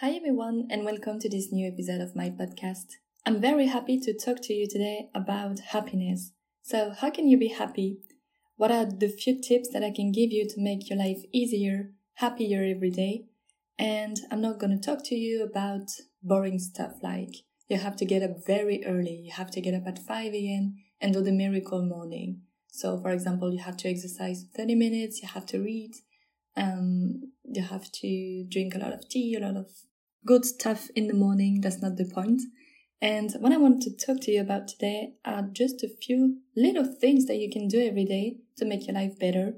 Hi everyone, and welcome to this new episode of my podcast. I'm very happy to talk to you today about happiness. So, how can you be happy? What are the few tips that I can give you to make your life easier, happier every day? And I'm not going to talk to you about boring stuff like you have to get up very early, you have to get up at 5 a.m. and do the miracle morning. So, for example, you have to exercise 30 minutes, you have to read, um, you have to drink a lot of tea, a lot of good stuff in the morning. That's not the point. And what I want to talk to you about today are just a few little things that you can do every day to make your life better.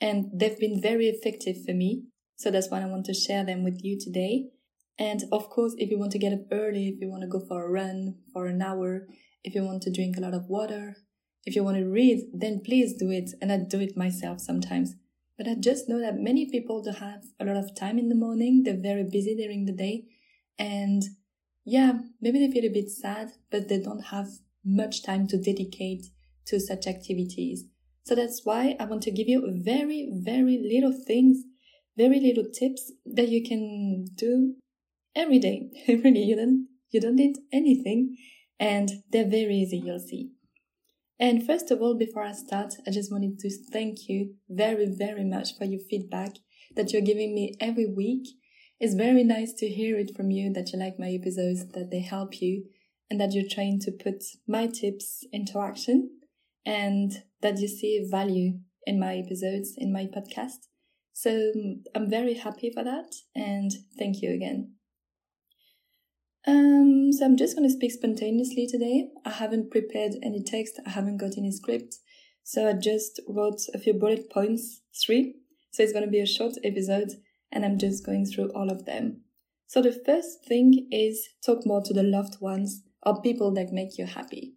And they've been very effective for me. So that's why I want to share them with you today. And of course, if you want to get up early, if you want to go for a run for an hour, if you want to drink a lot of water, if you want to read, then please do it. And I do it myself sometimes. But I just know that many people don't have a lot of time in the morning. They're very busy during the day. And yeah, maybe they feel a bit sad, but they don't have much time to dedicate to such activities. So that's why I want to give you very, very little things, very little tips that you can do every day. really, you don't, you don't need anything and they're very easy, you'll see. And first of all, before I start, I just wanted to thank you very, very much for your feedback that you're giving me every week. It's very nice to hear it from you that you like my episodes, that they help you, and that you're trying to put my tips into action, and that you see value in my episodes, in my podcast. So I'm very happy for that, and thank you again. Um, so I'm just going to speak spontaneously today. I haven't prepared any text, I haven't got any script. So I just wrote a few bullet points, three. So it's going to be a short episode and I'm just going through all of them. So the first thing is talk more to the loved ones or people that make you happy.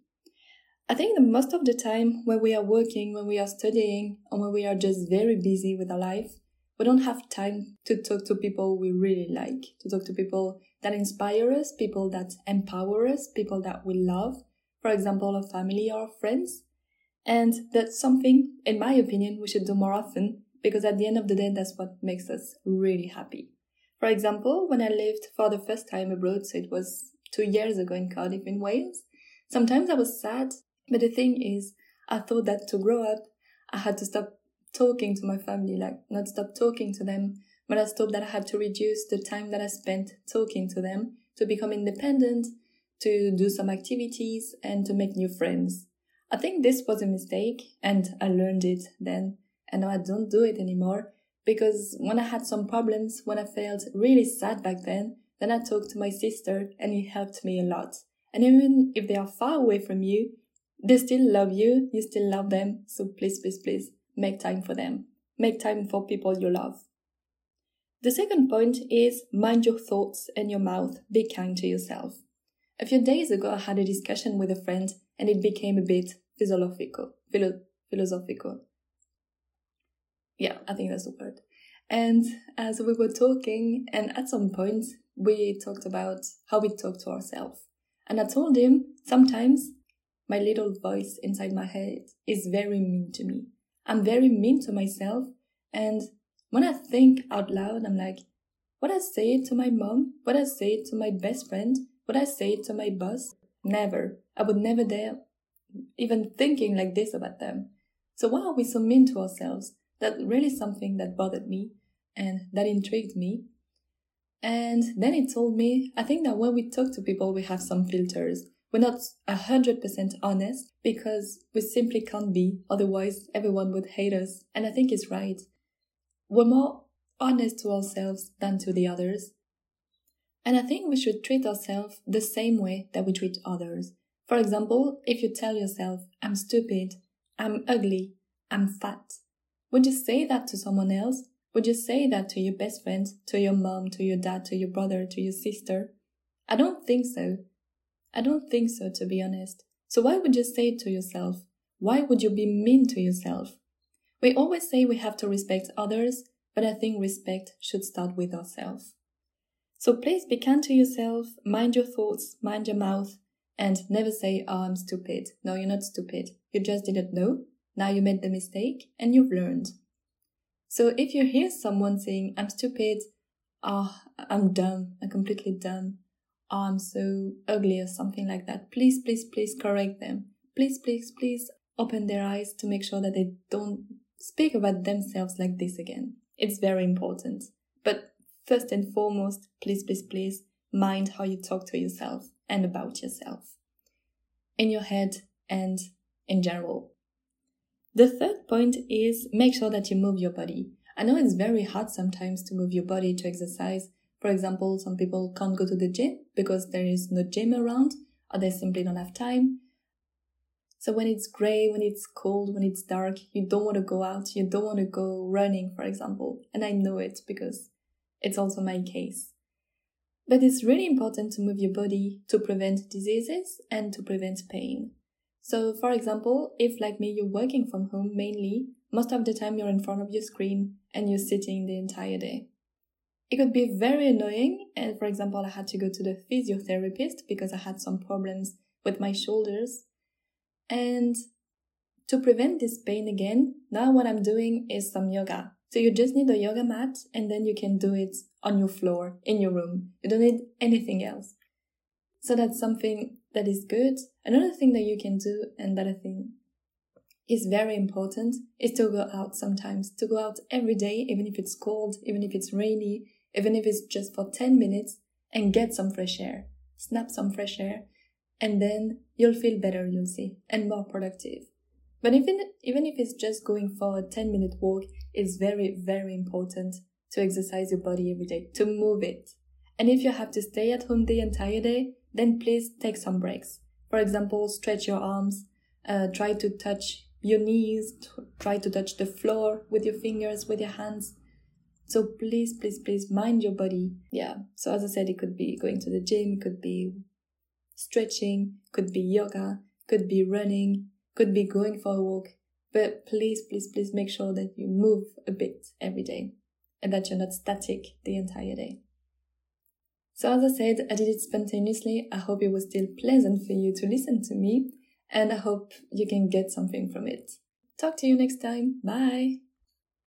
I think that most of the time when we are working, when we are studying, or when we are just very busy with our life, we don't have time to talk to people we really like, to talk to people that inspire us, people that empower us, people that we love, for example, our family or friends. And that's something, in my opinion, we should do more often because at the end of the day, that's what makes us really happy. For example, when I lived for the first time abroad, so it was two years ago in Cardiff in Wales, sometimes I was sad, but the thing is, I thought that to grow up, I had to stop talking to my family, like not stop talking to them, but I thought that I had to reduce the time that I spent talking to them to become independent, to do some activities, and to make new friends. I think this was a mistake, and I learned it then, and now I don't do it anymore because when I had some problems, when I felt really sad back then, then I talked to my sister and it helped me a lot. And even if they are far away from you, they still love you, you still love them, so please, please, please make time for them. Make time for people you love. The second point is mind your thoughts and your mouth. Be kind to yourself. A few days ago, I had a discussion with a friend and it became a bit philosophical. Philo- philosophical. Yeah, I think that's the word. And as we were talking, and at some point, we talked about how we talk to ourselves. And I told him sometimes my little voice inside my head is very mean to me. I'm very mean to myself. And when I think out loud, I'm like, would I say to my mom? Would I say to my best friend? Would I say to my boss? Never. I would never dare even thinking like this about them. So why are we so mean to ourselves? That really something that bothered me and that intrigued me. And then it told me, I think that when we talk to people, we have some filters. We're not 100% honest because we simply can't be, otherwise everyone would hate us. And I think it's right. We're more honest to ourselves than to the others. And I think we should treat ourselves the same way that we treat others. For example, if you tell yourself, I'm stupid, I'm ugly, I'm fat, would you say that to someone else? Would you say that to your best friend, to your mom, to your dad, to your brother, to your sister? I don't think so. I don't think so, to be honest. So why would you say it to yourself? Why would you be mean to yourself? We always say we have to respect others, but I think respect should start with ourselves. So please be kind to yourself, mind your thoughts, mind your mouth, and never say, Oh, I'm stupid. No, you're not stupid. You just didn't know. Now you made the mistake and you've learned. So if you hear someone saying, I'm stupid, oh, I'm dumb, I'm completely dumb, oh, I'm so ugly or something like that, please, please, please correct them. Please, please, please open their eyes to make sure that they don't speak about themselves like this again. It's very important. But first and foremost, please, please, please mind how you talk to yourself and about yourself in your head and in general. The third point is make sure that you move your body. I know it's very hard sometimes to move your body to exercise. For example, some people can't go to the gym because there is no gym around or they simply don't have time. So when it's gray, when it's cold, when it's dark, you don't want to go out. You don't want to go running, for example. And I know it because it's also my case. But it's really important to move your body to prevent diseases and to prevent pain. So, for example, if like me, you're working from home mainly, most of the time you're in front of your screen and you're sitting the entire day. It could be very annoying. And for example, I had to go to the physiotherapist because I had some problems with my shoulders. And to prevent this pain again, now what I'm doing is some yoga. So you just need a yoga mat and then you can do it on your floor in your room. You don't need anything else. So that's something that is good. Another thing that you can do and that I think is very important is to go out sometimes, to go out every day, even if it's cold, even if it's rainy, even if it's just for 10 minutes and get some fresh air, snap some fresh air, and then you'll feel better, you'll see, and more productive. But even, even if it's just going for a 10 minute walk, it's very, very important to exercise your body every day, to move it. And if you have to stay at home the entire day, then please take some breaks. For example, stretch your arms, uh, try to touch your knees, try to touch the floor with your fingers, with your hands. So please, please, please mind your body. Yeah. So as I said, it could be going to the gym, could be stretching, could be yoga, could be running, could be going for a walk. But please, please, please make sure that you move a bit every day and that you're not static the entire day. So as I said, I did it spontaneously. I hope it was still pleasant for you to listen to me and I hope you can get something from it. Talk to you next time. Bye.